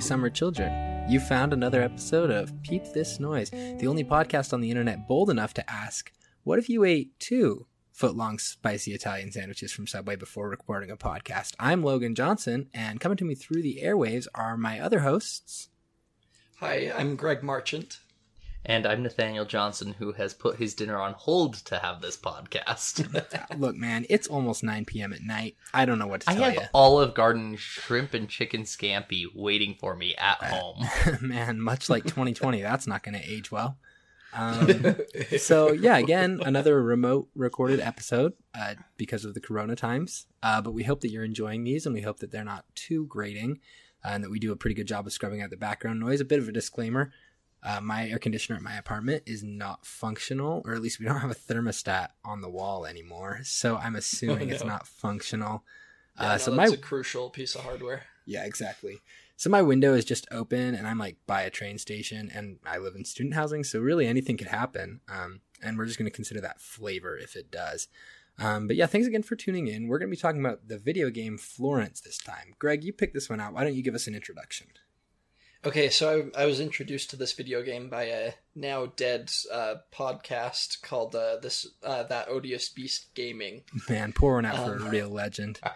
Summer children. You found another episode of Peep This Noise, the only podcast on the internet bold enough to ask, What if you ate two foot long spicy Italian sandwiches from Subway before recording a podcast? I'm Logan Johnson, and coming to me through the airwaves are my other hosts. Hi, I'm Greg Marchant. And I'm Nathaniel Johnson, who has put his dinner on hold to have this podcast. Look, man, it's almost 9 p.m. at night. I don't know what to I tell have you. Olive Garden shrimp and chicken scampi waiting for me at home. man, much like 2020, that's not going to age well. Um, so yeah, again, another remote recorded episode uh, because of the Corona times. Uh, but we hope that you're enjoying these, and we hope that they're not too grating, uh, and that we do a pretty good job of scrubbing out the background noise. A bit of a disclaimer: uh, my air conditioner at my apartment is not functional, or at least we don't have a thermostat on the wall anymore. So I'm assuming Oh, it's not functional. Yeah, uh, no, so that's my a crucial piece of hardware. yeah, exactly. So my window is just open, and I'm like by a train station, and I live in student housing, so really anything could happen. Um, and we're just going to consider that flavor if it does. Um, but yeah, thanks again for tuning in. We're going to be talking about the video game Florence this time. Greg, you picked this one out. Why don't you give us an introduction? Okay, so I, I was introduced to this video game by a now dead uh, podcast called uh, this uh, that odious beast gaming. Man, pouring out for Um, a real legend.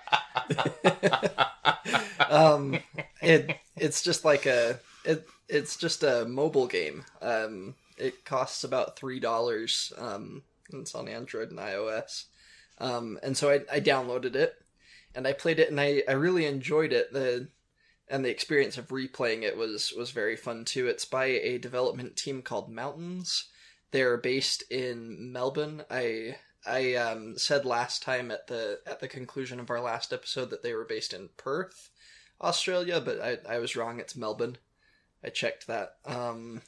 um, it it's just like a it it's just a mobile game. Um, it costs about three dollars. Um, it's on Android and iOS. Um, and so I, I downloaded it and I played it and I, I really enjoyed it. The and the experience of replaying it was was very fun too. It's by a development team called Mountains. They're based in Melbourne. I I um, said last time at the at the conclusion of our last episode that they were based in Perth, Australia, but I, I was wrong. It's Melbourne. I checked that. Um,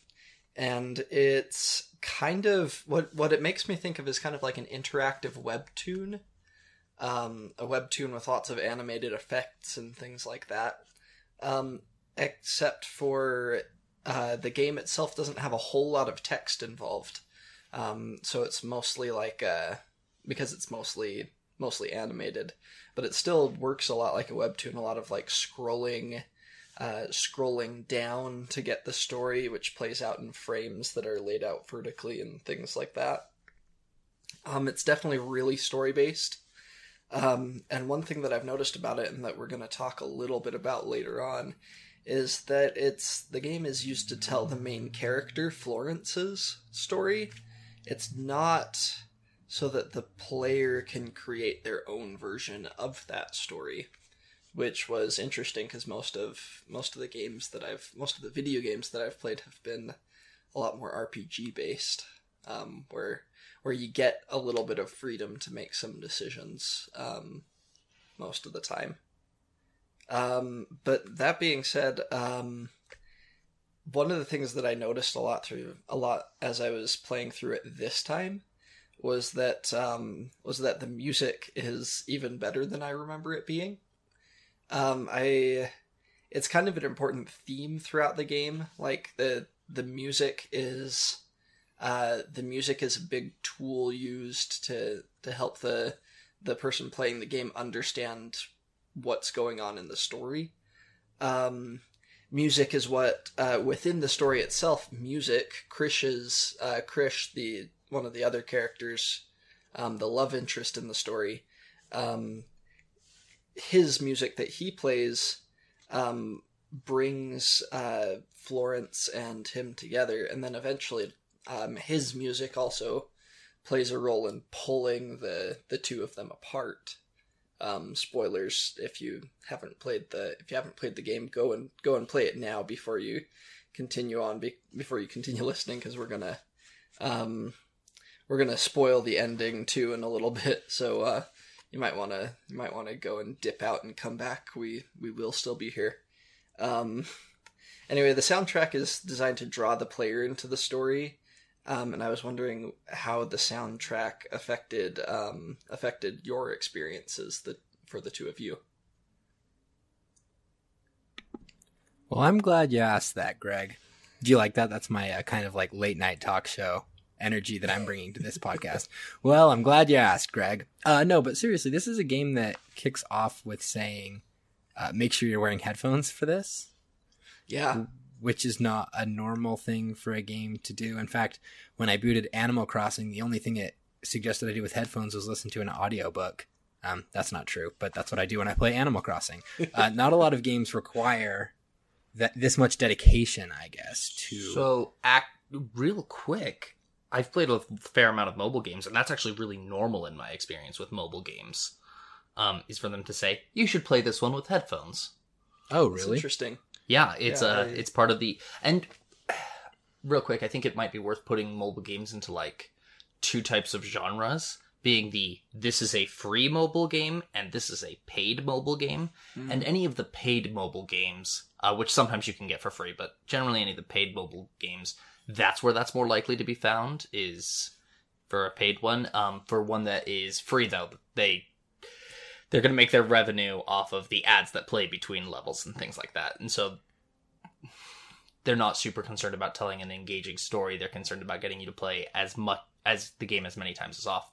and it's kind of what what it makes me think of is kind of like an interactive webtoon, um, a webtoon with lots of animated effects and things like that. Um, except for uh, the game itself doesn't have a whole lot of text involved. Um, so it's mostly like uh, because it's mostly mostly animated, but it still works a lot like a webtoon. A lot of like scrolling, uh, scrolling down to get the story, which plays out in frames that are laid out vertically and things like that. Um, it's definitely really story based. Um, and one thing that I've noticed about it, and that we're going to talk a little bit about later on, is that it's the game is used to tell the main character Florence's story. It's not so that the player can create their own version of that story, which was interesting because most of most of the games that I've most of the video games that I've played have been a lot more RPG based, um, where where you get a little bit of freedom to make some decisions um, most of the time. Um, but that being said, um, one of the things that I noticed a lot through a lot as I was playing through it this time was that um, was that the music is even better than I remember it being. Um, I it's kind of an important theme throughout the game. Like the the music is uh, the music is a big tool used to to help the the person playing the game understand what's going on in the story. Um, music is what uh, within the story itself. Music, Krish's uh, Krish, the one of the other characters, um, the love interest in the story. Um, his music that he plays um, brings uh, Florence and him together, and then eventually um, his music also plays a role in pulling the the two of them apart. Um, spoilers if you haven't played the if you haven't played the game, go and go and play it now before you continue on be, before you continue listening because we're gonna um, we're gonna spoil the ending too in a little bit. So uh, you might want to you might want to go and dip out and come back. We we will still be here. Um, anyway, the soundtrack is designed to draw the player into the story. Um, and I was wondering how the soundtrack affected um, affected your experiences the, for the two of you. Well, I'm glad you asked that, Greg. Do you like that? That's my uh, kind of like late night talk show energy that I'm bringing to this podcast. Well, I'm glad you asked, Greg. Uh, no, but seriously, this is a game that kicks off with saying, uh, make sure you're wearing headphones for this, Yeah. Which is not a normal thing for a game to do. In fact, when I booted Animal Crossing, the only thing it suggested I do with headphones was listen to an audiobook. Um, that's not true, but that's what I do when I play Animal Crossing. Uh, not a lot of games require that this much dedication, I guess, to So, act real quick. I've played a fair amount of mobile games, and that's actually really normal in my experience with mobile games. Um, is for them to say you should play this one with headphones. Oh, really? interesting. Yeah, it's Yeah, uh, I- it's part of the and real quick, I think it might be worth putting mobile games into like two types of genres, being the this is a free mobile game and this is a paid mobile game, Mm. and any of the paid mobile games, uh, which sometimes you can get for free, but generally any of the paid mobile games, that's where that's more likely to be found is for a paid one. Um, for one that is free though, they they're going to make their revenue off of the ads that play between levels and things like that. And so they're not super concerned about telling an engaging story. They're concerned about getting you to play as much as the game as many times as off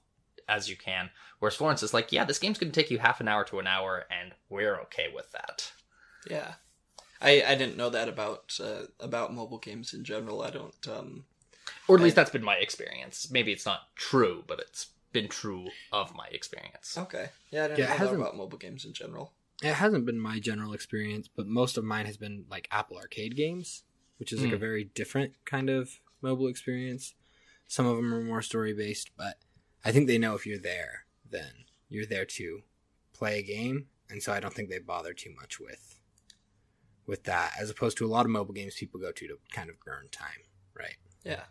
as you can. Whereas Florence is like, yeah, this game's going to take you half an hour to an hour, and we're okay with that. Yeah. I, I didn't know that about uh, about mobile games in general. I don't um Or at least that's been my experience. Maybe it's not true, but it's been true of my experience. okay. Yeah, I didn't Yeah, it know that hasn't- about mobile games in general. It hasn't been my general experience, but most of mine has been like Apple Arcade games, which is like a Mm. very different kind of mobile experience. Some of them are more story based, but I think they know if you're there, then you're there to play a game, and so I don't think they bother too much with with that, as opposed to a lot of mobile games people go to to kind of burn time, right? Yeah.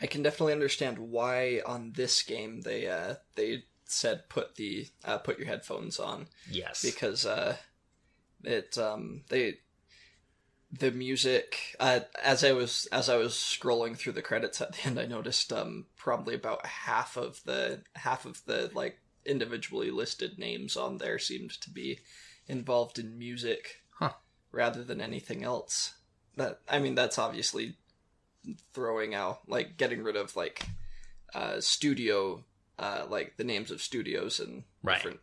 I can definitely understand why on this game they uh they said put the uh, put your headphones on Yes. because uh it um they the music uh, as I was as I was scrolling through the credits at the end I noticed um probably about half of the half of the like individually listed names on there seemed to be involved in music Huh. rather than anything else that I mean that's obviously throwing out like getting rid of like uh studio uh like the names of studios and Right. different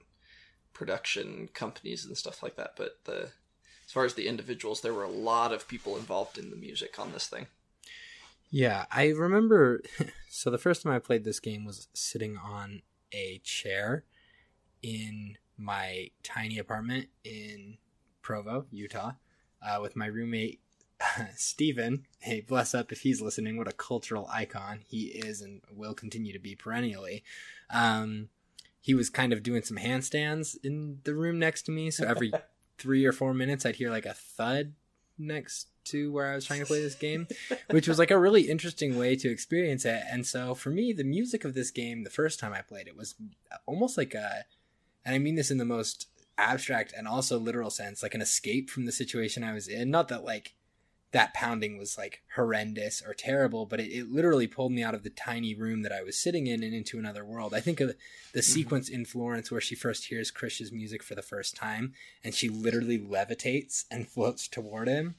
production companies and stuff like that but the as far as the individuals there were a lot of people involved in the music on this thing Yeah, I remember. So the first time I played this game was sitting on a chair in my tiny apartment in Provo, Utah, uh, with my roommate Steven. Hey, bless up if he's listening. What a cultural icon he is and will continue to be perennially. Um, he was kind of doing some handstands in the room next to me, so every three or four minutes I'd hear like a thud next to where I was trying to play this game, which was like a really interesting way to experience it. And so for me, the music of this game, the first time I played it, was almost like a, and I mean this in the most abstract and also literal sense, like an escape from the situation I was in. Not that like that pounding was like horrendous or terrible, but it, it literally pulled me out of the tiny room that I was sitting in and into another world. I think of the sequence in Florence where she first hears Krish's music for the first time and she literally levitates and floats toward him.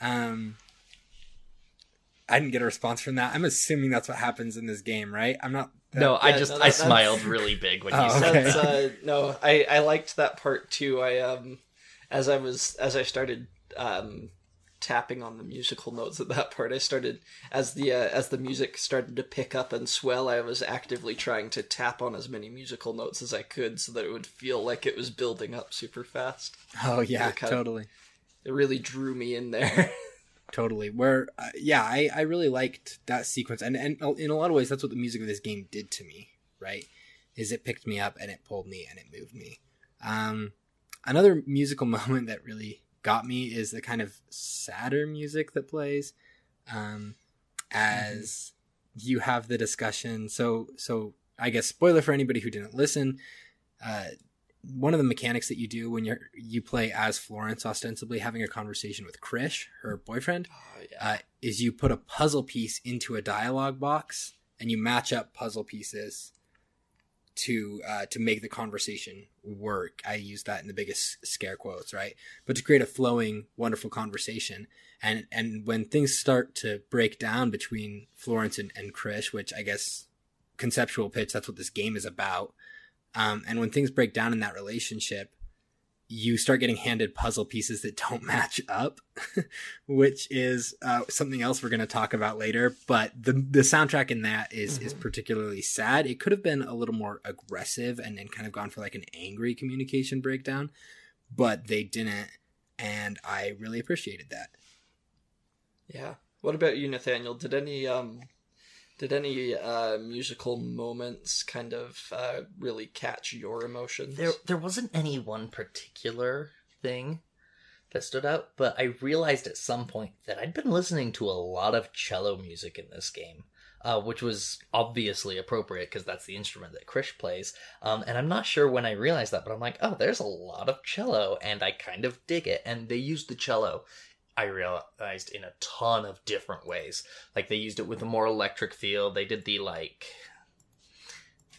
Um, I didn't get a response from that. I'm assuming that's what happens in this game, right? I'm not. no, I Yeah, just no, I that- that's- smiled really big when you Oh, said okay. That. uh, no, I I liked that part too. I um as I was as I started um tapping on the musical notes at that part, I started as the uh, as the music started to pick up and swell. I was actively trying to tap on as many musical notes as I could so that it would feel like it was building up super fast. Oh yeah, It kind of- totally, It really drew me in there. totally. Where uh, yeah, I I really liked that sequence, and and in a lot of ways, that's what the music of this game did to me. Right, is it picked me up and it pulled me and it moved me. Um, another musical moment that really got me is the kind of sadder music that plays um, as you have the discussion. So, so I guess spoiler for anybody who didn't listen. Uh, one of the mechanics that you do when you're you play as Florence, ostensibly having a conversation with Krish, her boyfriend, oh, yeah. uh, is you put a puzzle piece into a dialogue box and you match up puzzle pieces to uh, to make the conversation work. I use that in the biggest scare quotes, right? But to create a flowing, wonderful conversation, and and when things start to break down between Florence and, and Krish, which I guess conceptual pitch, that's what this game is about. Um, and when things break down in that relationship, you start getting handed puzzle pieces that don't match up, which is uh, something else we're going to talk about later. But the the soundtrack in that is, is particularly sad. It could have been a little more aggressive and, then kind of gone for like an angry communication breakdown, but they didn't, and I really appreciated that. Yeah. What about you, Nathaniel? Did any um did any uh musical moments kind of uh really catch your emotions? There, there wasn't any one particular thing that stood out, but I realized at some point that I'd been listening to a lot of cello music in this game, uh, which was obviously appropriate because that's the instrument that Krish plays. Um, and I'm not sure when I realized that, but I'm like, oh, there's a lot of cello, and I kind of dig it. And they used the cello. I realized in a ton of different ways. Like they used it with a more electric feel. They did the like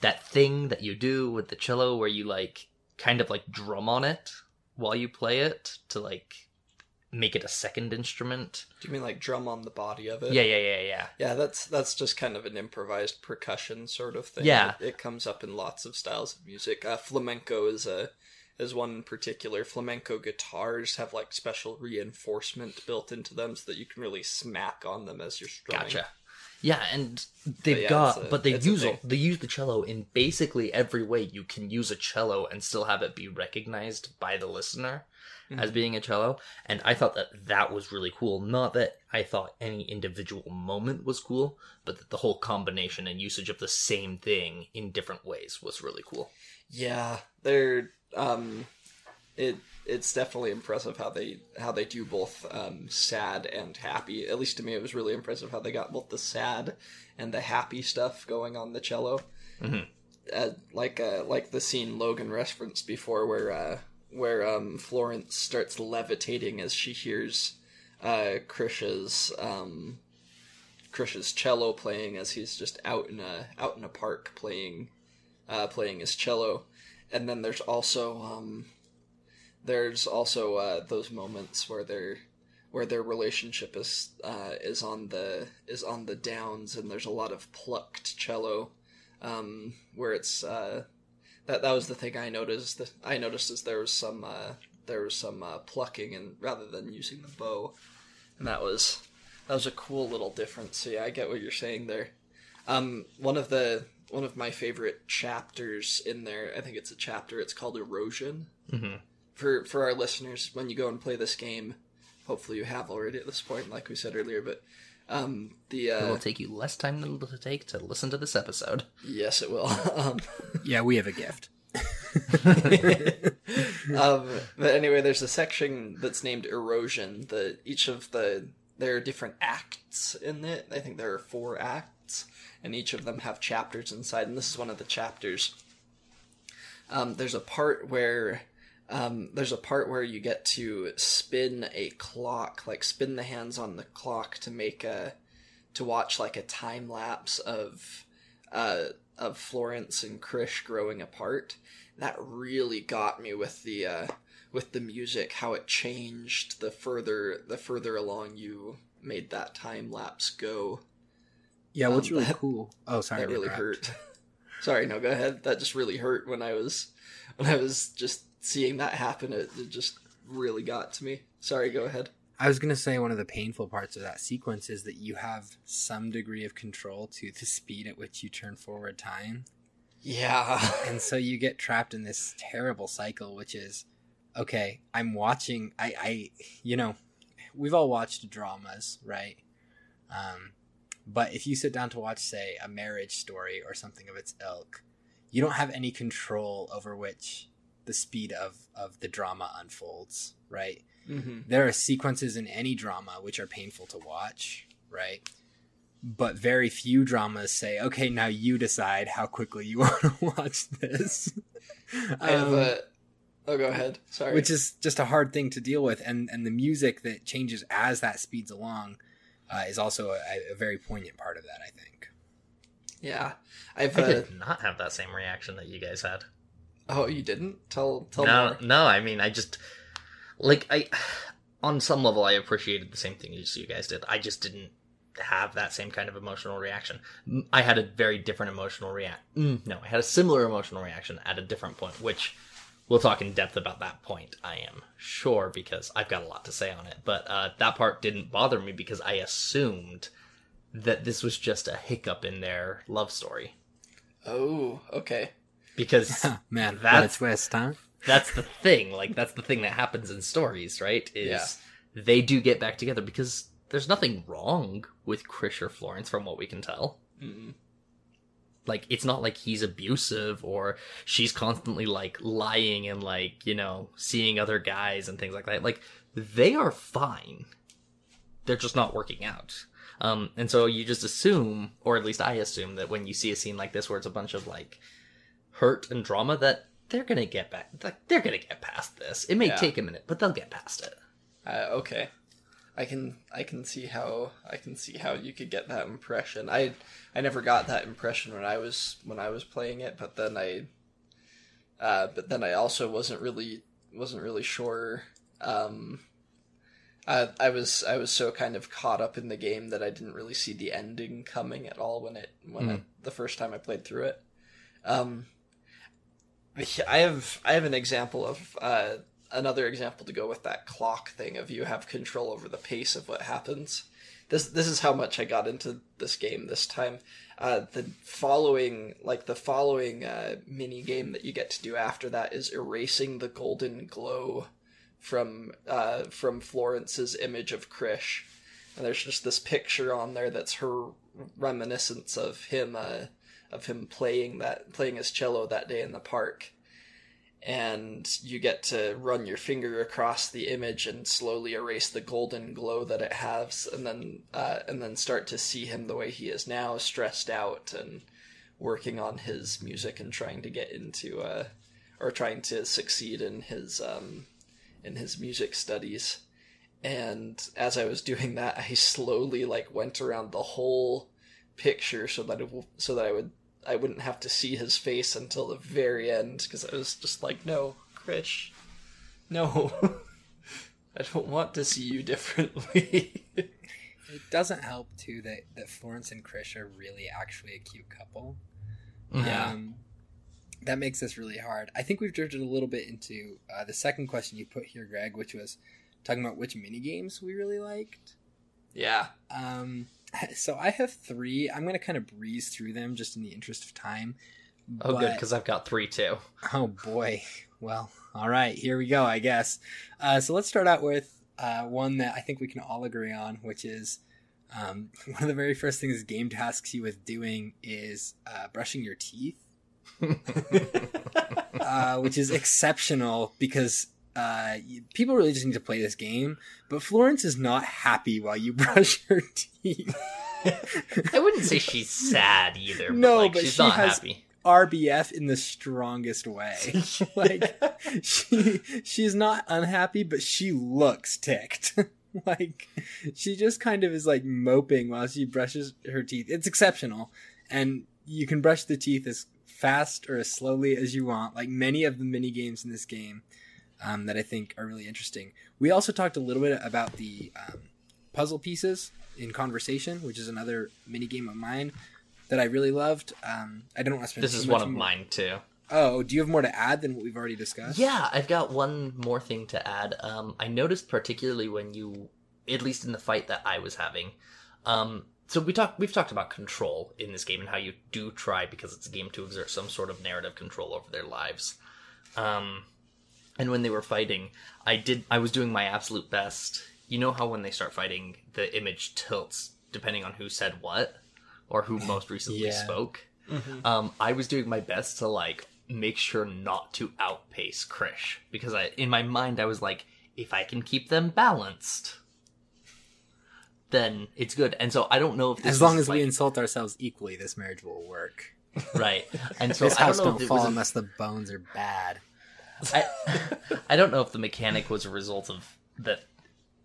that thing that you do with the cello where you like kind of like drum on it while you play it to like make it a second instrument. Do you mean like drum on the body of it? Yeah, yeah, yeah, yeah. Yeah, that's that's just kind of an improvised percussion sort of thing. Yeah. it, it comes up in lots of styles of music. Uh, flamenco is a is one in particular. Flamenco guitars have like special reinforcement built into them so that you can really smack on them as you're strumming. Gotcha. Yeah, and they've yeah, got, a- but they a use thing. they use the cello in basically every way you can use a cello and still have it be recognized by the listener as Mm-hmm. being a cello. And I thought that that was really cool. Not that I thought any individual moment was cool, but that the whole combination and usage of the same thing in different ways was really cool. Yeah, they're um, it it's definitely impressive how they how they do both um sad and happy. At least to me, it was really impressive how they got both the sad and the happy stuff going on the cello. Mhm. Uh, like uh, like the scene Logan referenced before, where uh, where um, Florence starts levitating as she hears uh, Krish's um, Krish's cello playing as he's just out in a out in a park playing uh, playing his cello, and then there's also um, there's also uh, those moments where their where their relationship is uh, is on the is on the downs, and there's a lot of plucked cello, um, where it's uh, that that was the thing I noticed. That I noticed is there was some uh, there was some uh, plucking, and rather than using the bow, and that was that was a cool little difference. So yeah, I get what you're saying there. Um, one of the one of my favorite chapters in there, I think it's a chapter. It's called Erosion. Mhm. For for our listeners, when you go and play this game, hopefully you have already at this point, like we said earlier. But um, the It uh, will take you less time than it'll take to listen to this episode. yes, it will. um, Yeah, we have a gift. um, but anyway, there's a section that's named erosion. The each of the there are different acts in it. I think there are four acts, and each of them have chapters inside. And this is one of the chapters. Um, there's a part where um, there's a part where you get to spin a clock, like spin the hands on the clock to make a to watch like a time lapse of uh, of Florence and Krish growing apart. That really got me with the uh, with the music, how it changed the further the further along you made that time lapse go. Yeah, what's Um, really that- cool? Oh, sorry, that really hurt. Sorry, no, go ahead. That just really hurt when I was when I was just seeing that happen. It, it just really got to me. Sorry, go ahead. I was gonna say one of the painful parts of that sequence is that you have some degree of control to the speed at which you turn forward time, Yeah. and so you get trapped in this terrible cycle, which is, okay, I'm watching. I, I, you know, we've all watched dramas, right? Um, but if you sit down to watch, say, a marriage story or something of its ilk, you don't have any control over which the speed of of the drama unfolds, right? hmm there are sequences in any drama which are painful to watch, right? But very few dramas say, okay, now you decide how quickly you want to watch this. I have Um, a. Oh, go ahead. Sorry. which is just a hard thing to deal with. And, and the music that changes as that speeds along uh, is also a, a very poignant part of that, I think. yeah. I've. I Uh, did not have that same reaction that you guys had. oh, you didn't tell tell no, more. no. I mean, I just like I, on some level, I appreciated the same thing as you guys did. I just didn't have that same kind of emotional reaction. I had a very different emotional react. Mm, no, I had a similar emotional reaction at a different point, which we'll talk in depth about that point. I am sure because I've got a lot to say on it. But uh, that part didn't bother me because I assumed that this was just a hiccup in their love story. Oh, okay. Because Man, what a That's- twist, huh? that's the thing. Like that's the thing that happens in stories, right? Is Yeah. they do get back together because there's nothing wrong with Krish or Florence from what we can tell. Mm. Like it's not like he's abusive or she's constantly like lying and like, you know, seeing other guys and things like that. Like they are fine. They're just not working out. Um, and so you just assume, or at least I assume, that when you see a scene like this where it's a bunch of like hurt and drama, that they're gonna get back. Like they're gonna get past this. It may Yeah. take a minute, but they'll get past it. Uh, okay. I can I can see how I can see how you could get that impression. I I never got that impression when I was when I was playing it, but then I uh, but then I also wasn't really wasn't really sure. Um, I I was I was so kind of caught up in the game that I didn't really see the ending coming at all when it when I, the first time I played through it. Um, I have I have an example of uh, another example to go with that clock thing of you have control over the pace of what happens. This this is how much I got into this game this time. Uh, the following like the following uh, mini game that you get to do after that is erasing the golden glow from uh, from Florence's image of Krish, and there's just this picture on there that's her reminiscence of him uh, of him playing that playing his cello that day in the park and you get to run your finger across the image and slowly erase the golden glow that it has and then uh, and then start to see him the way he is now stressed out and working on his music and trying to get into uh, or trying to succeed in his um, in his music studies. And as I was doing that I slowly like went around the whole picture so that it so that I would I wouldn't have to see his face until the very end because I was just like, no, Krish, no, I don't want to see you differently. It doesn't help too that that Florence and Krish are really actually a cute couple. Yeah. Um, that makes this really hard. I think we've drifted a little bit into uh, the second question you put here, Greg, which was talking about which mini games we really liked. yeah, Um, so I have three. I'm going to kind of breeze through them just in the interest of time. Oh, good because I've got three too. Oh boy. Well, all right, here we go, I guess. Uh, so let's start out with uh, one that I think we can all agree on, which is um, one of the very first things game tasks you with doing is uh, brushing your teeth, uh, which is exceptional because uh, people really just need to play this game. But Florence is not happy while you brush her teeth. I wouldn't say she's sad either. But No, like, but she's she not has- happy. RBF in the strongest way. like she she's not unhappy, but she looks ticked. like she just kind of is like moping while she brushes her teeth. It's exceptional. And you can brush the teeth as fast or as slowly as you want, like many of the mini games in this game um, that I think are really interesting. We also talked a little bit about the um, puzzle pieces in conversation, which is another mini game of mine that I really loved. Um, I don't want to spend. This is one of more- mine too. Oh, do you have more to add than what we've already discussed? Yeah, I've got one more thing to add. Um, I noticed particularly when you, at least in the fight that I was having, um, so we talked we've talked about control in this game and how you do try because it's a game to exert some sort of narrative control over their lives. Um, and when they were fighting, I did I was doing my absolute best. You know how when they start fighting, the image tilts depending on who said what or who most recently Yeah. spoke. Um, I was doing my best to like make sure not to outpace Krish because I, in my mind, I was like, if I can keep them balanced, then it's good. And so I don't know if this As long as we insult ourselves equally, this marriage will work. right. And so this I house don't don't fall was unless the bones are bad. I, I don't know if the mechanic was a result of that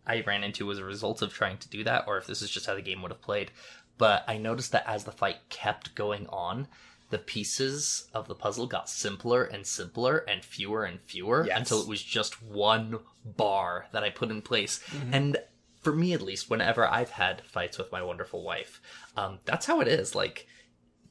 I ran into was a result of trying to do that, or if this is just how the game would have played. But I noticed that as the fight kept going on, the pieces of the puzzle got simpler and simpler and fewer and fewer Yes. until it was just one bar that I put in place. And for me, at least, whenever I've had fights with my wonderful wife, um, that's how it is. Like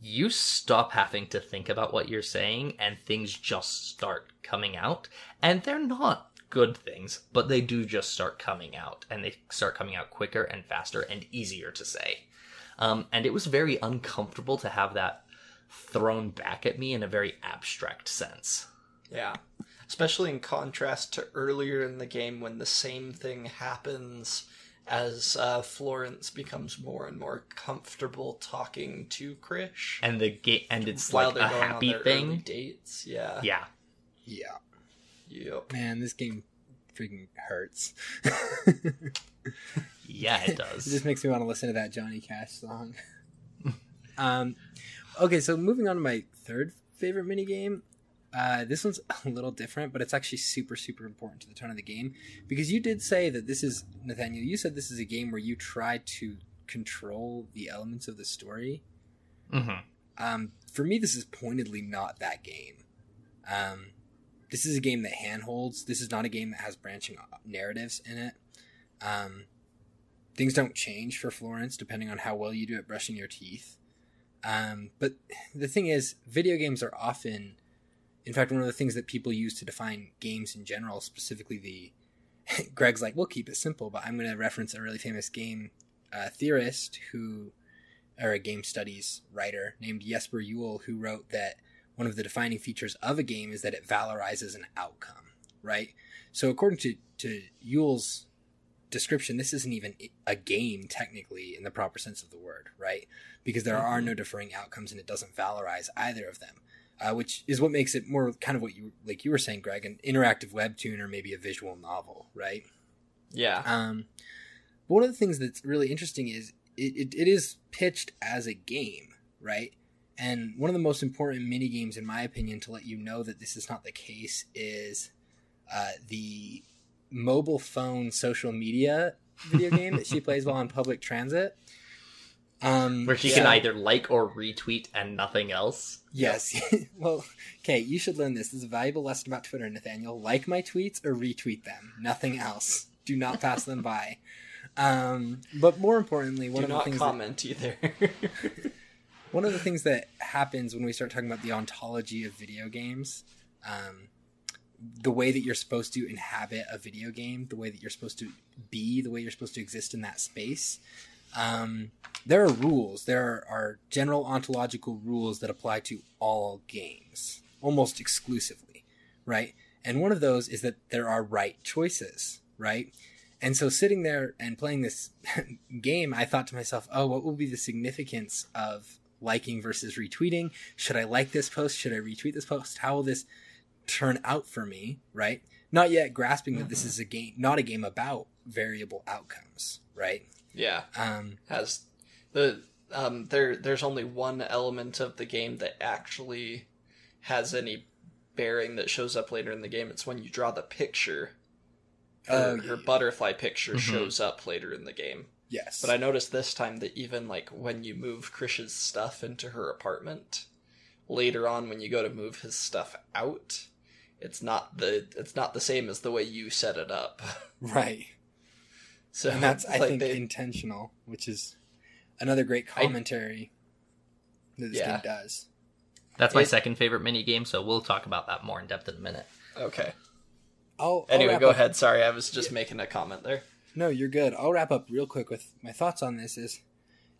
you stop having to think about what you're saying and things just start coming out. And they're not good things, but they do just start coming out and they start coming out quicker and faster and easier to say. Um, and it was very uncomfortable to have that thrown back at me in a very abstract sense. Yeah. Especially in contrast to earlier in the game when the same thing happens as uh, Florence becomes more and more comfortable talking to Krish. And the game and it's while like they're a going on happy their early thing. dates. Yeah. Yeah. Yeah. Yep. Man, this game freaking hurts. Yeah, it does. It does. just makes me want to listen to that Johnny Cash song. um, okay, so moving on to my third favorite mini game. Uh, this one's a little different, but it's actually super, super important to the tone of the game because you did say that this is Nathaniel. You said this is a game where you try to control the elements of the story. hmm Um, for me, this is pointedly not that game. Um, this is a game that handholds. This is not a game that has branching narratives in it. Um, things don't change for Florence depending on how well you do at brushing your teeth. Um, but the thing is, video games are often, in fact, one of the things that people use to define games in general, specifically the. Greg's like, we'll keep it simple, but I'm going to reference a really famous game uh, theorist who or a game studies writer named Jesper Juul who wrote that one of the defining features of a game is that it valorizes an outcome, right? So according to, to Juul's description, this isn't even a game technically in the proper sense of the word, right? Because there are no differing outcomes and it doesn't valorize either of them. Uh, which is what makes it more kind of what you like you were saying, Greg, an interactive webtoon or maybe a visual novel, right? Yeah. Um, but one of the things that's really interesting is it, it, it is pitched as a game, right? And one of the most important mini games, in my opinion, to let you know that this is not the case is uh, the mobile phone social media video game that she plays while on public transit. Um, Where she Yeah. can either like or retweet and nothing else. Yes. well, okay, you should learn this. This is a valuable lesson about Twitter, Nathaniel. Like my tweets or retweet them. Nothing else. Do not pass them by. Um, but more importantly, one Do of the not things that, comment either. one of the things that happens when we start talking about the ontology of video games, um, the way that you're supposed to inhabit a video game, the way that you're supposed to be, the way you're supposed to exist in that space. Um, there are rules. There are, are general ontological rules that apply to all games, almost exclusively, right? And one of those is that there are right choices, right? And so sitting there and playing this game, I thought to myself, oh, what will be the significance of liking versus retweeting? Should I like this post? Should I retweet this post? How will this turn out for me, right? Not yet grasping that this is a game, not a game about variable outcomes, right? Yeah. Um, Has the um there there's only one element of the game that actually has any bearing that shows up later in the game. It's when you draw the picture. Her, Oh, yeah, her yeah. butterfly picture Mhm. shows up later in the game. yes. But I noticed this time that even like when you move Krish's stuff into her apartment, later on when you go to move his stuff out, it's not the it's not the same as the way you set it up. right. So And that's, I like, think, they- intentional, which is another great I- commentary that this Yeah. game does. That's my It- second favorite mini game, so we'll talk about that more in depth in a minute. okay. I'll, I'll Anyway, go up- ahead. Sorry, I was just making a comment there. No, you're good. I'll wrap up real quick with my thoughts on this. Is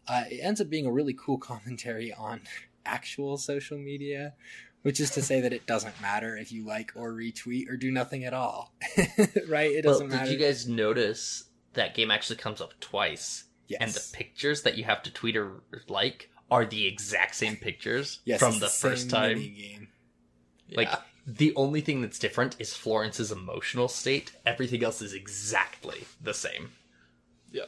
uh, it ends up being a really cool commentary on actual social media, which is to say that it doesn't matter if you like or retweet or do nothing at all, right? It Well, doesn't did matter. Did you guys notice that game actually comes up twice, yes. and the pictures that you have to tweet or like are the exact same pictures yes, from it's the, first time? minigame. Like Yeah. the only thing that's different is Florence's emotional state. Everything else is exactly the same. Yeah.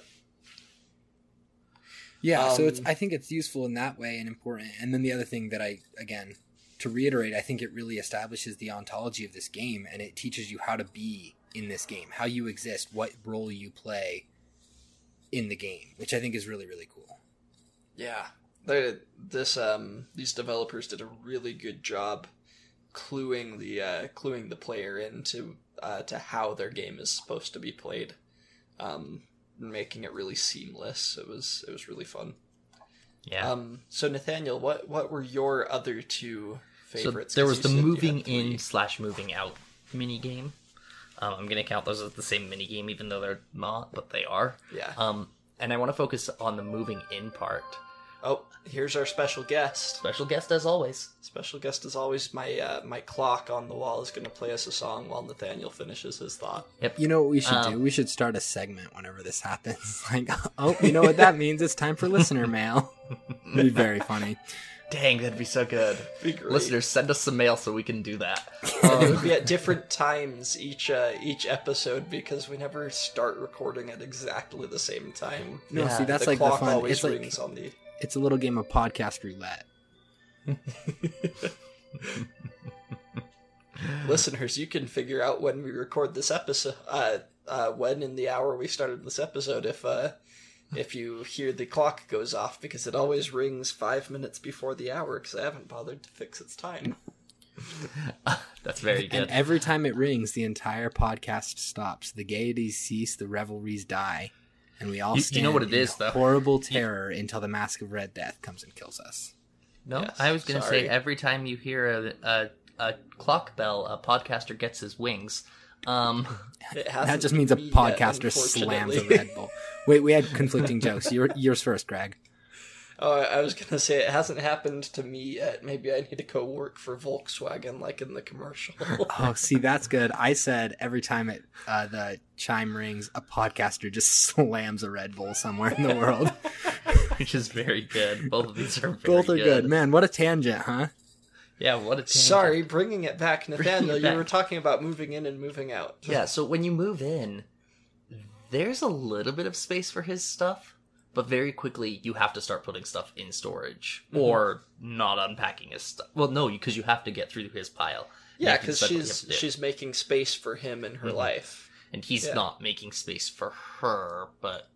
Yeah, so it's Um, I think it's useful in that way and important. And then the other thing that I again to reiterate, I think it really establishes the ontology of this game and it teaches you how to be in this game, how you exist, what role you play in the game, which I think is really really cool. Yeah. They, this um these developers did a really good job cluing the uh, cluing the player into uh, to how their game is supposed to be played, um, making it really seamless. It was it was really fun. Yeah. Um, so Nathaniel, what what were your other two so favorites? there 'Cause was the said you had moving in slash moving out mini game. Um, I'm gonna count those as the same mini game, even though they're not, but they are. Yeah. Um, and I want to focus on the moving in part. Oh, here's our special guest. Special guest as always. Special guest is always my uh, my clock on the wall is going to play us a song while Nathaniel finishes his thought. Yep. You know what we should Um, do? We should start a segment whenever this happens. Like, oh, you know what that means? It's time for listener mail. It'd be very funny. Dang, that'd be so good. Be great. Listeners, send us some mail so we can do that. And it would be at different times each uh, each episode because we never start recording at exactly the same time. No, Yeah, see, that's the like the clock fun. always It's like rings on the. it's a little game of podcast roulette. Listeners, you can figure out when we record this episode. Uh, uh, when in the hour we started this episode, if uh, if you hear the clock goes off because it always rings five minutes before the hour because I haven't bothered to fix its time. That's very good. And every time it rings, the entire podcast stops. The gaieties cease, the revelries die, and we all You- you know what it in is, though? horrible terror until the mask of Red Death comes and kills us. No, Yes, I was going to say every time you hear a, a, a clock bell, a podcaster gets his wings. Um, That just means a me yet, podcaster slams a. Red Bull. Wait, we had conflicting jokes. Your, yours first, Greg. Oh, I was gonna say it hasn't happened to me yet. Maybe I need to go work for Volkswagen, like in the commercial. Oh, see, that's good. I said every time it uh, the chime rings, a podcaster just slams a Red Bull somewhere in the world. which is very good. Both of these are very Both are good. Man, what a tangent, huh? Yeah, what a tangent. Sorry, bringing it back, Nathaniel. it You back. were talking about moving in and moving out. Yeah, so when you move in, there's a little bit of space for his stuff, but very quickly you have to start putting stuff in storage or not unpacking his stuff. Well, no, because you have to get through his pile. yeah, because stuff that you have she's she's making space for him in her Mhm. life. and he's yeah. not making space for her, but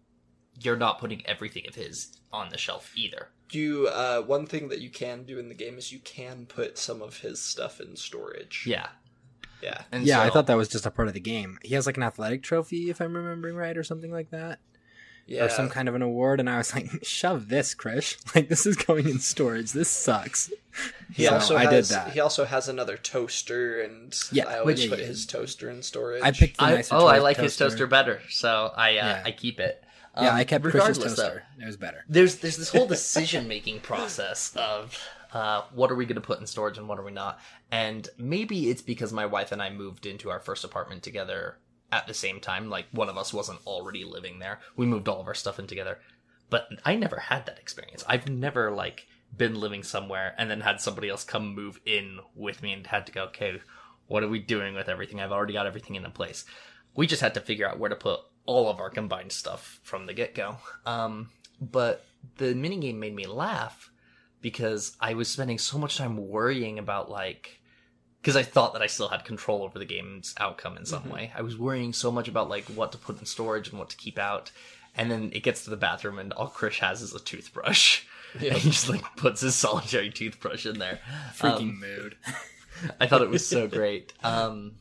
you're not putting everything of his on the shelf either. You, uh, one thing that you can do in the game is you can put some of his stuff in storage. Yeah, yeah. and yeah, I thought that was just a part of the game. He has like an athletic trophy, if I'm remembering right, or something like that. Yeah. Or some kind of an award, and I was like, shove this, Krish. Like, this is going in storage. This sucks. He So also I has did that. he also has another toaster, and Yeah, I always which- put his toaster in storage. I picked the I, nicer oh, I to- like his toaster better, so I uh, Yeah. I keep it. Yeah, Um, I kept Krish's regardless, though, toaster. It was better. there's there's this whole decision making process of uh, what are we going to put in storage and what are we not? And maybe it's because my wife and i moved into our first apartment together at the same time like one of us wasn't already living there. We moved all of our stuff in together. But i never had that experience. I've never like been living somewhere and then had somebody else come move in with me and had to go okay what are we doing with everything? I've already got everything in a place. We just had to figure out where to put all of our combined stuff from the get-go um, but the minigame made me laugh because i was spending so much time worrying about like because i thought that i still had control over the game's outcome in some Mhm. way i was worrying so much about like what to put in storage and what to keep out and then it gets to the bathroom and all krish has is a toothbrush Yeah. and he just like puts his solitary toothbrush in there Freaking Um, mood. i thought it was so great um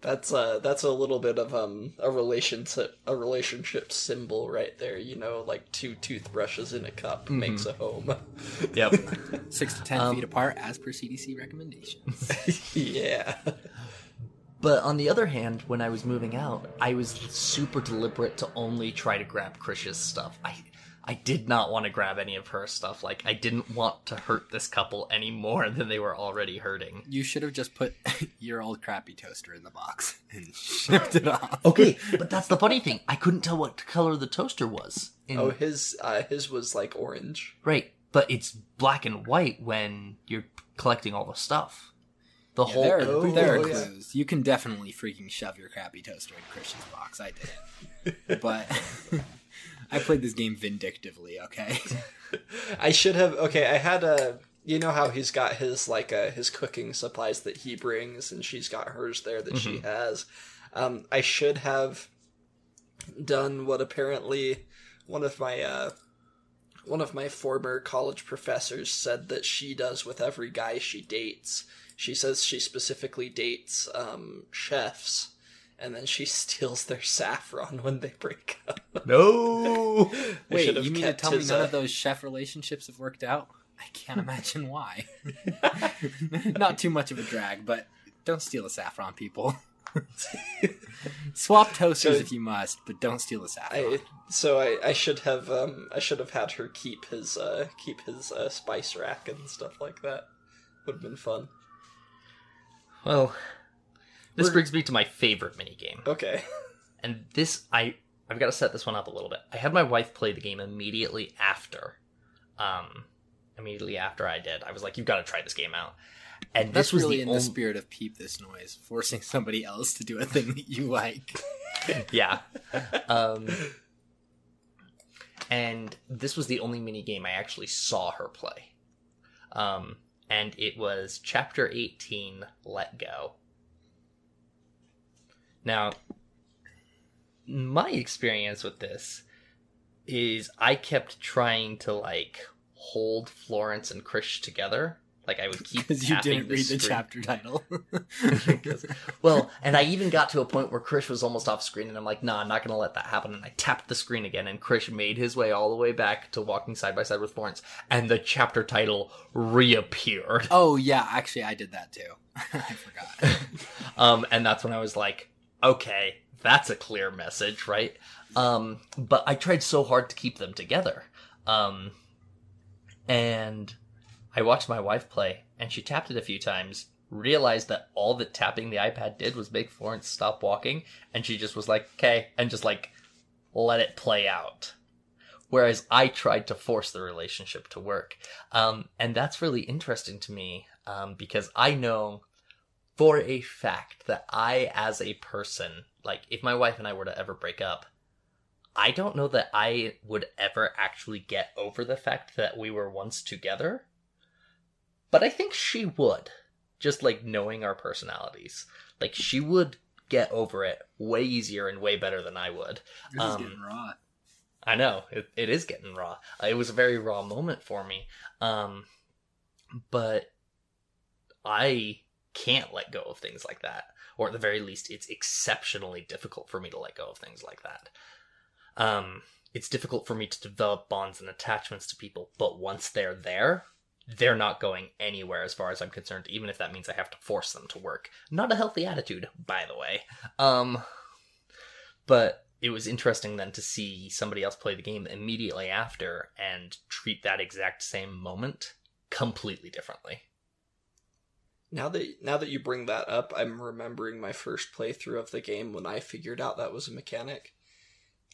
That's uh that's a little bit of um a relationship a relationship symbol right there. You know, like two toothbrushes in a cup Mm-hmm. makes a home. yep Six to ten Um, feet apart, as per CDC recommendations. yeah. But on the other hand, when I was moving out, I was super deliberate to only try to grab Krish's stuff. I I did not want to grab any of her stuff. Like I didn't want to hurt this couple any more than they were already hurting. You should have just put your old crappy toaster in the box and shipped it off. Okay, but that's the funny thing. I couldn't tell what color the toaster was. In, Oh, his uh his was like orange. right, but it's black and white when you're collecting all the stuff. The Yeah, whole there, Oh, there are oh, yeah. clues. You can definitely freaking shove your crappy toaster in Christian's box. I did, but I played this game vindictively. Okay, I should have okay, I had a you know how he's got his like uh his cooking supplies that he brings and she's got hers there that she has. Um I should have done what apparently one of my uh one of my former college professors said that she does with every guy she dates. She says she specifically dates um chefs and then she steals their saffron when they break up. No. Wait, you mean to tell me none uh, of those chef relationships have worked out? I can't imagine why. Not too much of a drag, but don't steal the saffron, people. Swap toasters So- if you must, but don't steal the saffron. I so I, I should have um I should have had her keep his uh keep his uh, spice rack and stuff like that. Would have been fun. Well, this We're- brings me to my favorite minigame. Okay. And this I I've got to set this one up a little bit. I had my wife play the game immediately after. Um immediately after I did. I was like, you've got to try this game out. And That's this was really the in only the spirit of peep this noise, forcing somebody else to do a thing that you like. yeah. Um, and this was the only mini game I actually saw her play. Um, and it was Chapter 18 Let Go. Now, my experience with this is I kept trying to like hold Florence and Krish together. Like I would keep Because you tapping didn't read the screen. chapter title. Well, and I even got to a point where Krish was almost off screen, and I'm like, nah, I'm not gonna let that happen. And I tapped the screen again, and Krish made his way all the way back to walking side by side with Florence, and the chapter title reappeared. oh yeah, actually I did that too. I forgot. Um, and that's when I was like, okay, that's a clear message, right? Um, but I tried so hard to keep them together. Um, and I watched my wife play, and she tapped it a few times, realized that all that tapping the iPad did was make Florence stop walking, and she just was like, okay, and just like let it play out. Whereas I tried to force the relationship to work. Um, and that's really interesting to me um, because I know for a fact that I, as a person, like if my wife and I were to ever break up, I don't know that I would ever actually get over the fact that we were once together. But I think she would, just like knowing our personalities. Like she would get over it way easier and way better than I would. This Um, is getting raw. I know it, it is getting raw. Uh, It was a very raw moment for me. Um, but I can't let go of things like that, or at the very least, it's exceptionally difficult for me to let go of things like that. Um, it's difficult for me to develop bonds and attachments to people, but once they're there, they're not going anywhere as far as I'm concerned, even if that means I have to force them to work. Not a healthy attitude, by the way. Um, but it was interesting then to see somebody else play the game immediately after and treat that exact same moment completely differently. Now that now that you bring that up, I'm remembering my first playthrough of the game when I figured out that was a mechanic.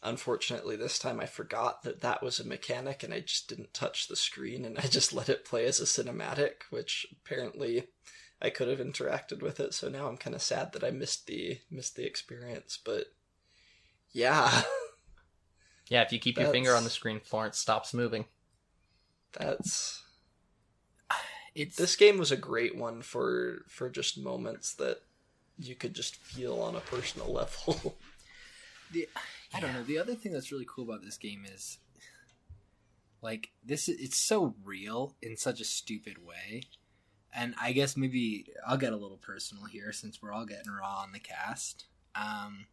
Unfortunately, this time I forgot that that was a mechanic and I just didn't touch the screen and I just let it play as a cinematic, which apparently I could have interacted with it. So now I'm kind of sad that I missed the missed the experience, but yeah, Yeah, if you keep your finger on the screen, Florence stops moving. that's It's this game was a great one for for just moments that you could just feel on a personal level. the I don't know. The other thing that's really cool about this game is like this it's so real in such a stupid way. And I guess maybe I'll get a little personal here since we're all getting raw on the cast. Um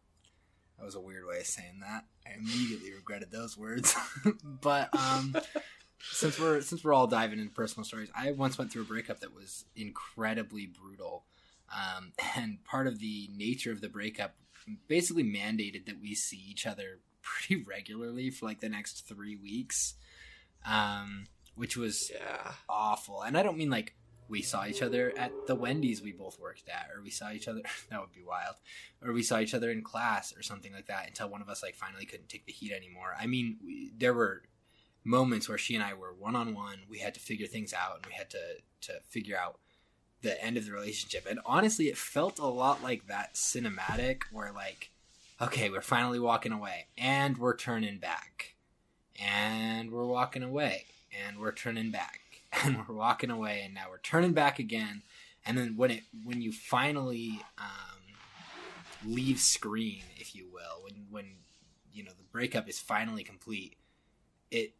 that was a weird way of saying that. I immediately regretted those words. but um since we're since we're all diving into personal stories, I once went through a breakup that was incredibly brutal. Um, and part of the nature of the breakup basically mandated that we see each other pretty regularly for like the next three weeks, um, which was yeah. awful. And I don't mean like we saw each other at the Wendy's we both worked at, or we saw each other that would be wild, or we saw each other in class or something like that until one of us like finally couldn't take the heat anymore. I mean, we, there were moments where she and I were one on one. We had to figure things out, and we had to to figure out the end of the relationship. And honestly, it felt a lot like that cinematic where like, okay, we're finally walking away, and we're turning back, and we're walking away, and we're turning back, and we're walking away, and now we're turning back again. And then when it when you finally um, leave screen, if you will, when when you know the breakup is finally complete, it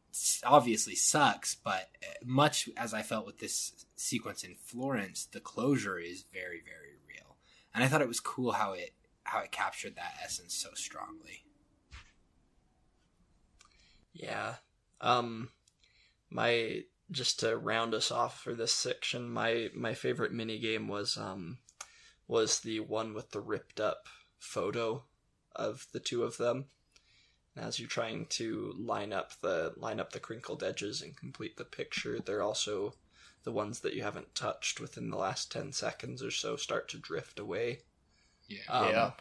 obviously sucks. But uh, much as I felt with this sequence in Florence, the closure is very very real, and I thought it was cool how it how it captured that essence so strongly. Yeah. Um my just to round us off for this section, my my favorite mini game was um was the one with the ripped up photo of the two of them. And as you're trying to line up the line up the crinkled edges and complete the picture, they're also the ones that you haven't touched within the last 10 seconds or so start to drift away. Yeah. Um, Yeah.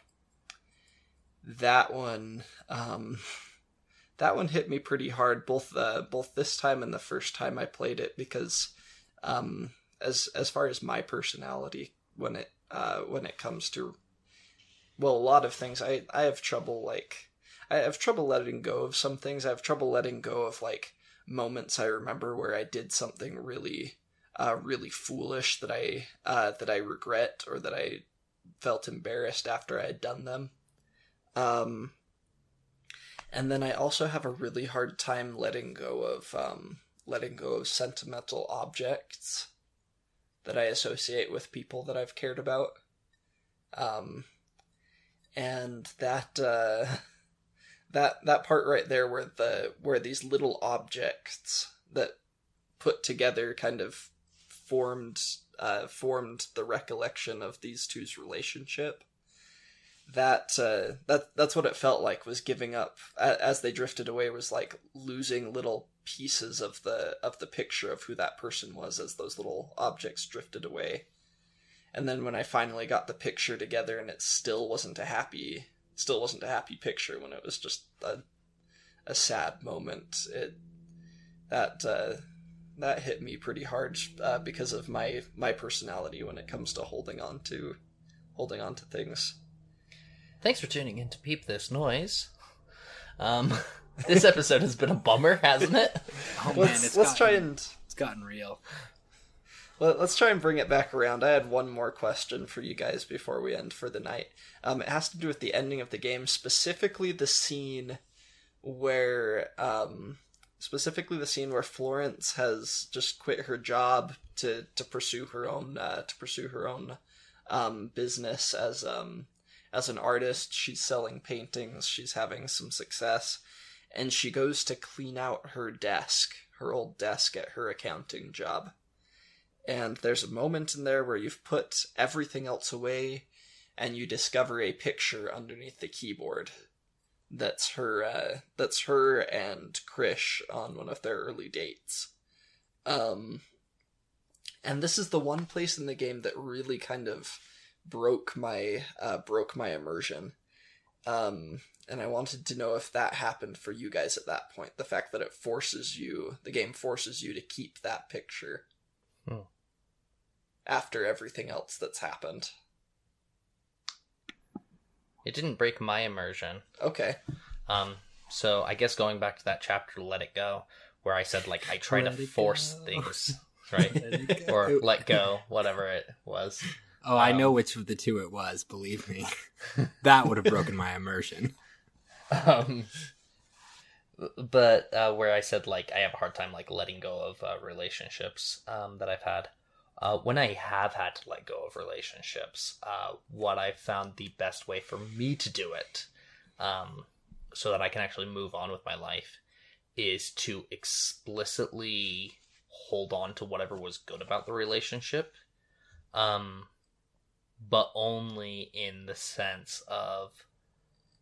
That one, um, that one hit me pretty hard, both uh, both this time and the first time I played it, because um, as as far as my personality when it uh, when it comes to well, a lot of things, I I have trouble like I have trouble letting go of some things. I have trouble letting go of like moments I remember where I did something really uh, really foolish that I uh, that I regret or that I felt embarrassed after I had done them. Um, and then I also have a really hard time letting go of um, letting go of sentimental objects that I associate with people that I've cared about. Um, and that uh, that that part right there, where the where these little objects that put together kind of formed uh, formed the recollection of these two's relationship that uh, that that's what it felt like was giving up as they drifted away was like losing little pieces of the of the picture of who that person was as those little objects drifted away. And then when i finally got the picture together and it still wasn't a happy still wasn't a happy picture when it was just a, a sad moment it that uh, that hit me pretty hard uh, because of my my personality when it comes to holding on to holding on to things Thanks for tuning in to Peep This Noise. Um, this episode has been a bummer, hasn't it? Oh man, let's it's let's gotten, try and it's gotten real. Let, us try and bring it back around. I had one more question for you guys before we end for the night. Um, it has to do with the ending of the game, specifically the scene where um, specifically the scene where Florence has just quit her job to to pursue her own uh, to pursue her own um, business as um as an artist. She's selling paintings. She's having some success, and she goes to clean out her desk, her old desk at her accounting job. And there's a moment in there where you've put everything else away, and you discover a picture underneath the keyboard. That's her. Uh, that's her and Krish on one of their early dates. Um, and this is the one place in the game that really kind of broke my uh, broke my immersion. Um, and I wanted to know if that happened for you guys at that point. The fact that it forces you, the game forces you to keep that picture Hmm. After everything else that's happened. It didn't break my immersion. Okay. Um, so I guess going back to that chapter, "Let It Go," where I said like I try Let to force go. things, right? Let or let go, whatever it was. Oh, I Um, know which of the two it was. Believe me, that would have broken my immersion. Um, but uh, where I said like I have a hard time like letting go of uh, relationships um, that I've had. Uh, when I have had to let go of relationships, uh, what I've found the best way for me to do it, um, so that I can actually move on with my life, is to explicitly hold on to whatever was good about the relationship, um, but only in the sense of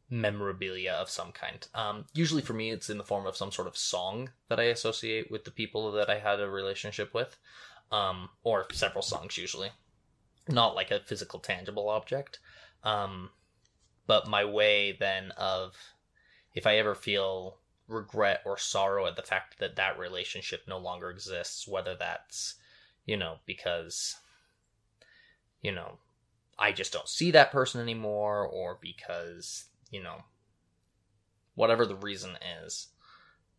memorabilia of some kind. Um, usually for me, it's in the form of some sort of song that I associate with the people that I had a relationship with, um, or several songs usually, not like a physical, tangible object. Um, but my way then of if I ever feel regret or sorrow at the fact that that relationship no longer exists, whether that's, you know, because, you know, I just don't see that person anymore, or because, you know, whatever the reason is,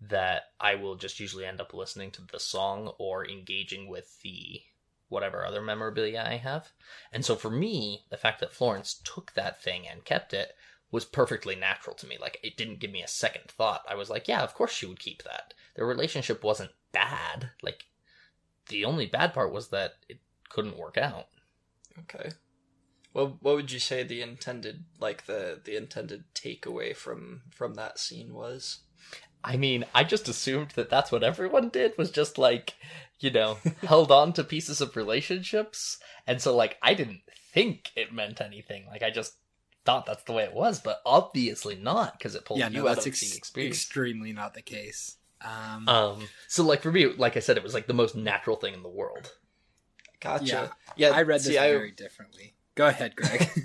that I will just usually end up listening to the song or engaging with the whatever other memorabilia I have. And so for me, the fact that Florence took that thing and kept it was perfectly natural to me. Like it didn't give me a second thought. I was like, yeah, of course she would keep that. Their relationship wasn't bad. Like the only bad part was that it couldn't work out. Okay. Well, what would you say the intended like the the intended takeaway from from that scene was? I mean, I just assumed that that's what everyone did was just like, you know, held on to pieces of relationships. And so like I didn't think it meant anything. Like I just thought that's the way it was, but obviously not because it pulled Yeah, you no, out that's of ex- the experience. extremely not the case. Um, um so like for me, like I said, it was like the most natural thing in the world. Gotcha. Yeah. Yeah, I read this see, I, very differently. Go ahead, Greg.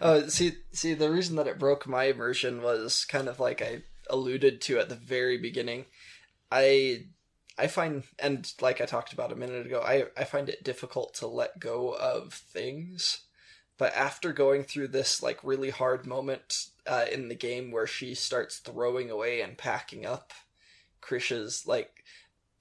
Uh, see, see, the reason that it broke my immersion was kind of like I alluded to at the very beginning. I, I find, and like I talked about a minute ago, I, I find it difficult to let go of things. But after going through this like really hard moment uh, in the game where she starts throwing away and packing up Krish's like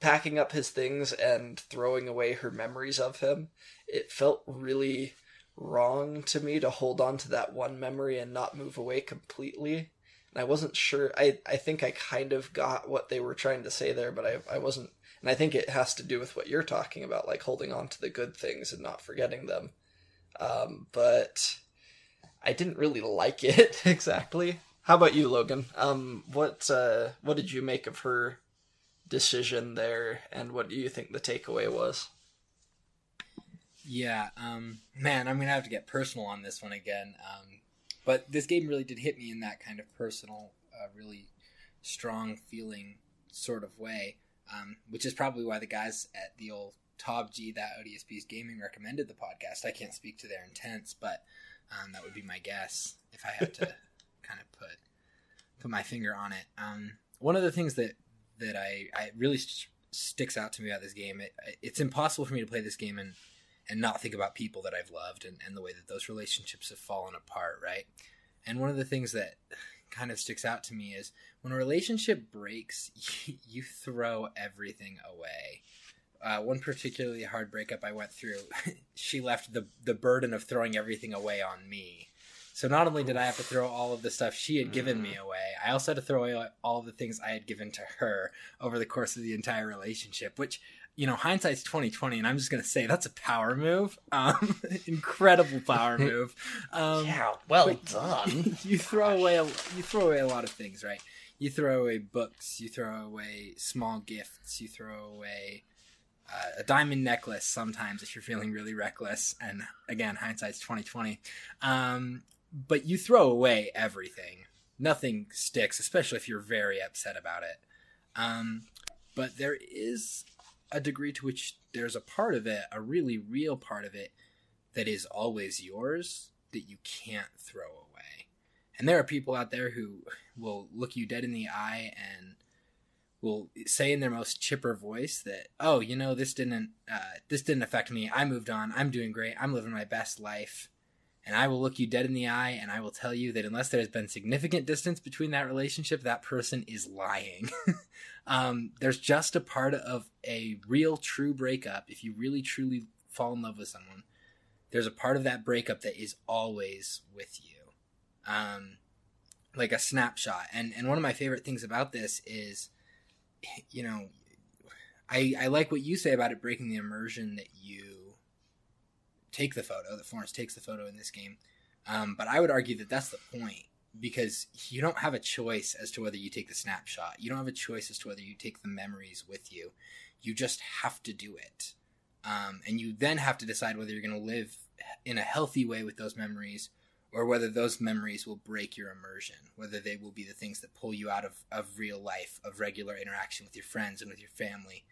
packing up his things and throwing away her memories of him, it felt really wrong to me to hold on to that one memory and not move away completely. And I wasn't sure. I, I think I kind of got what they were trying to say there, but I, I wasn't. And I think it has to do with what you're talking about, like holding on to the good things and not forgetting them. Um, but I didn't really like it exactly. How about you, Logan? Um, what uh, what did you make of her decision there, and what do you think the takeaway was? Yeah, um, man, I'm gonna have to get personal on this one again. Um, but this game really did hit me in that kind of personal, uh, really strong feeling sort of way, um, which is probably why the guys at the old Top G that Odious Beast gaming recommended the podcast. I can't speak to their intents, but um, that would be my guess if I had to kind of put put my finger on it. Um, one of the things that that I, I really st- sticks out to me about this game, it, it's impossible for me to play this game and and not think about people that I've loved and, and the way that those relationships have fallen apart, right? And one of the things that kind of sticks out to me is when a relationship breaks, you, you throw everything away. Uh, one particularly hard breakup I went through, she left the the burden of throwing everything away on me. So not only did I have to throw all of the stuff she had given me away, I also had to throw away all of the things I had given to her over the course of the entire relationship, which you know, hindsight's twenty twenty, and I'm just gonna say that's a power move. Um, incredible power move. Um, yeah, well done. you throw away a, you throw away a lot of things, right? You throw away books, you throw away small gifts, you throw away uh, a diamond necklace. Sometimes, if you're feeling really reckless, and again, hindsight's twenty twenty. Um, but you throw away everything. Nothing sticks, especially if you're very upset about it. Um, but there is a degree to which there's a part of it, a really real part of it, that is always yours that you can't throw away. And there are people out there who will look you dead in the eye and will say in their most chipper voice that, "Oh, you know, this didn't uh, this didn't affect me. I moved on. I'm doing great. I'm living my best life." And I will look you dead in the eye and I will tell you that unless there's been significant distance between that relationship, that person is lying. um, there's just a part of a real, true breakup. If you really, truly fall in love with someone, there's a part of that breakup that is always with you. Um, like a snapshot. And, and one of my favorite things about this is, you know, I, I like what you say about it breaking the immersion that you take the photo, that Florence takes the photo in this game. Um, but I would argue that that's the point because you don't have a choice as to whether you take the snapshot. You don't have a choice as to whether you take the memories with you. You just have to do it. Um, and you then have to decide whether you're going to live in a healthy way with those memories or whether those memories will break your immersion, whether they will be the things that pull you out of, of real life, of regular interaction with your friends and with your family.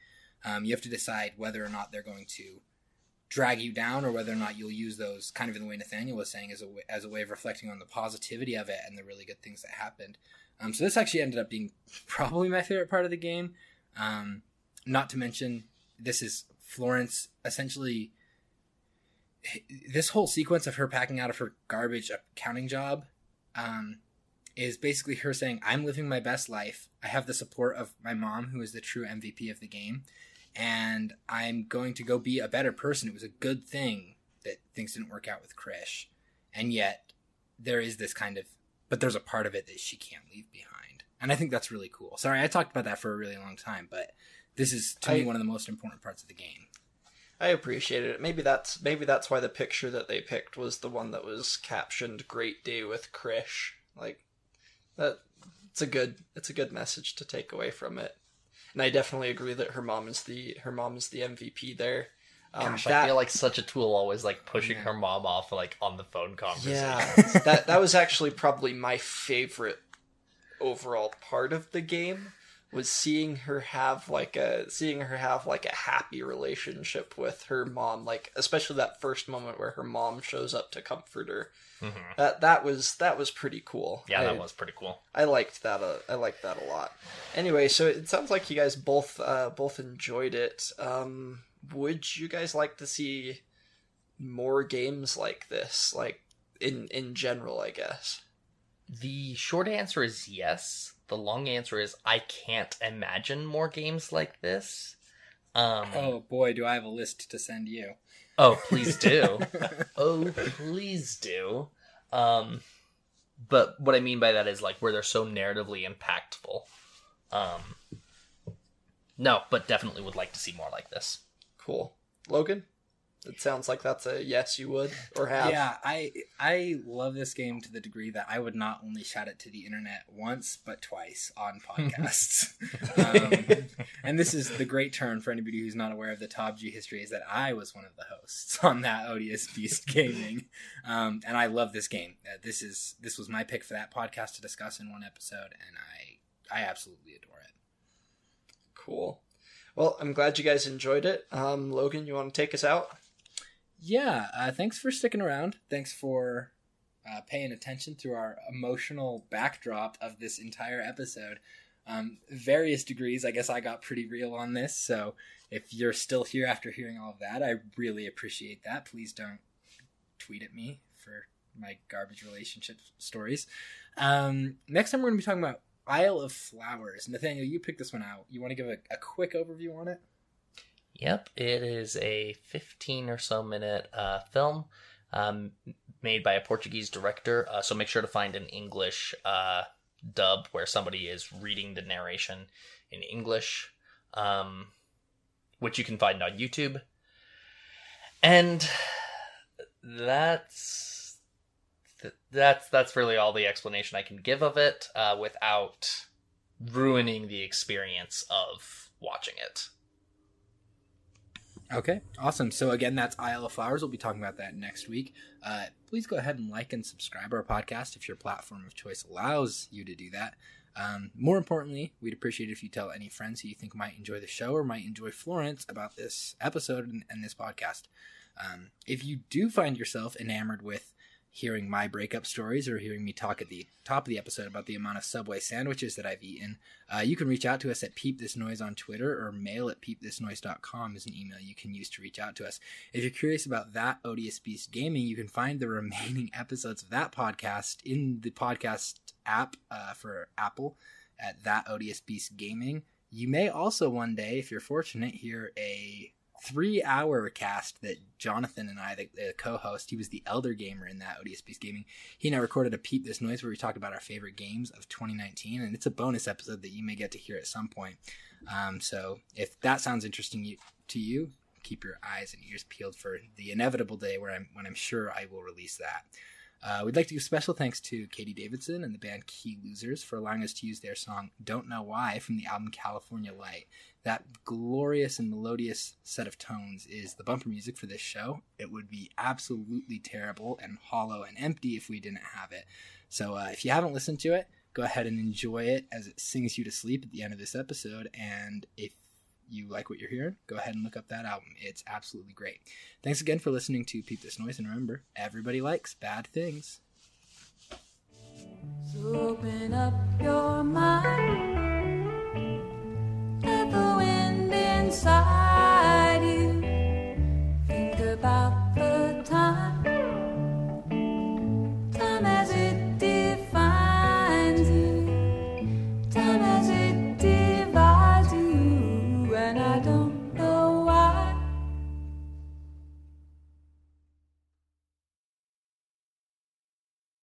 Um, you have to decide whether or not they're going to drag you down or whether or not you'll use those kind of in the way Nathaniel was saying as a way, as a way of reflecting on the positivity of it and the really good things that happened. Um, so this actually ended up being probably my favorite part of the game. Um, not to mention this is Florence essentially this whole sequence of her packing out of her garbage accounting job um, is basically her saying, I'm living my best life. I have the support of my mom, who is the true MVP of the game, and I'm going to go be a better person. It was a good thing that things didn't work out with Krish. And yet, there is this kind of, but there's a part of it that she can't leave behind. And I think that's really cool. Sorry, I talked about that for a really long time, but this is, to I- me, one of the most important parts of the game. I appreciated it. Maybe that's maybe that's why the picture that they picked was the one that was captioned "Great Day with Krish." Like that, it's a good it's a good message to take away from it. And I definitely agree that her mom is the her mom is the MVP there. Um, Gosh, that, I feel like such a tool always like pushing yeah. her mom off like on the phone conversation. Yeah, that that was actually probably my favorite overall part of the game was seeing her have like a seeing her have like a happy relationship with her mom like especially that first moment where her mom shows up to comfort her. Mm-hmm. that that was that was pretty cool. Yeah I, that was pretty cool. I liked that uh, i liked that a lot. Anyway so it sounds like you guys both uh, both enjoyed it. Um would you guys like to see more games like this? Like in in general i guess. The short answer is yes the long answer is I can't imagine more games like this. Um, oh boy, do I have a list to send you. Oh, please do. oh, please do. Um, but what I mean by that is like where they're so narratively impactful. Um, no, but definitely would like to see more like this. Cool. Logan? It sounds like that's a yes, you would or have. Yeah, I I love this game to the degree that I would not only shout it to the internet once but twice on podcasts. um, and this is the great turn for anybody who's not aware of the Top G history is that I was one of the hosts on that Odious Beast Gaming, um, and I love this game. Uh, this is this was my pick for that podcast to discuss in one episode, and I I absolutely adore it. Cool. Well, I'm glad you guys enjoyed it. Um, Logan, you want to take us out? Yeah, uh, thanks for sticking around. Thanks for uh, paying attention to our emotional backdrop of this entire episode. Um, various degrees, I guess I got pretty real on this. So if you're still here after hearing all of that, I really appreciate that. Please don't tweet at me for my garbage relationship stories. Um, next time, we're going to be talking about Isle of Flowers. Nathaniel, you picked this one out. You want to give a, a quick overview on it? Yep, it is a 15 or so minute uh, film um, made by a Portuguese director. Uh, so make sure to find an English uh, dub where somebody is reading the narration in English, um, which you can find on YouTube. And that's that's that's really all the explanation I can give of it uh, without ruining the experience of watching it. Okay, awesome. So again, that's Isle of Flowers. We'll be talking about that next week. Uh, please go ahead and like and subscribe our podcast if your platform of choice allows you to do that. Um, more importantly, we'd appreciate if you tell any friends who you think might enjoy the show or might enjoy Florence about this episode and, and this podcast. Um, if you do find yourself enamored with hearing my breakup stories or hearing me talk at the top of the episode about the amount of Subway sandwiches that I've eaten, uh, you can reach out to us at Peep This Noise on Twitter or mail at peepthisnoise.com is an email you can use to reach out to us. If you're curious about that Odious Beast Gaming, you can find the remaining episodes of that podcast in the podcast app uh, for Apple at That Odious Beast Gaming. You may also one day, if you're fortunate, hear a three hour cast that Jonathan and I, the, the co host, he was the elder gamer in that Beast Gaming. He and I recorded a Peep This Noise where we talked about our favorite games of 2019, and it's a bonus episode that you may get to hear at some point. Um, so if that sounds interesting to you, keep your eyes and ears peeled for the inevitable day where I'm when I'm sure I will release that. Uh, we'd like to give special thanks to Katie Davidson and the band Key Losers for allowing us to use their song Don't Know Why from the album California Light. That glorious and melodious set of tones is the bumper music for this show. It would be absolutely terrible and hollow and empty if we didn't have it. So uh, if you haven't listened to it, go ahead and enjoy it as it sings you to sleep at the end of this episode. And if you like what you're hearing, go ahead and look up that album. It's absolutely great. Thanks again for listening to Peep This Noise, and remember, everybody likes bad things. So open up your mind, let the wind inside.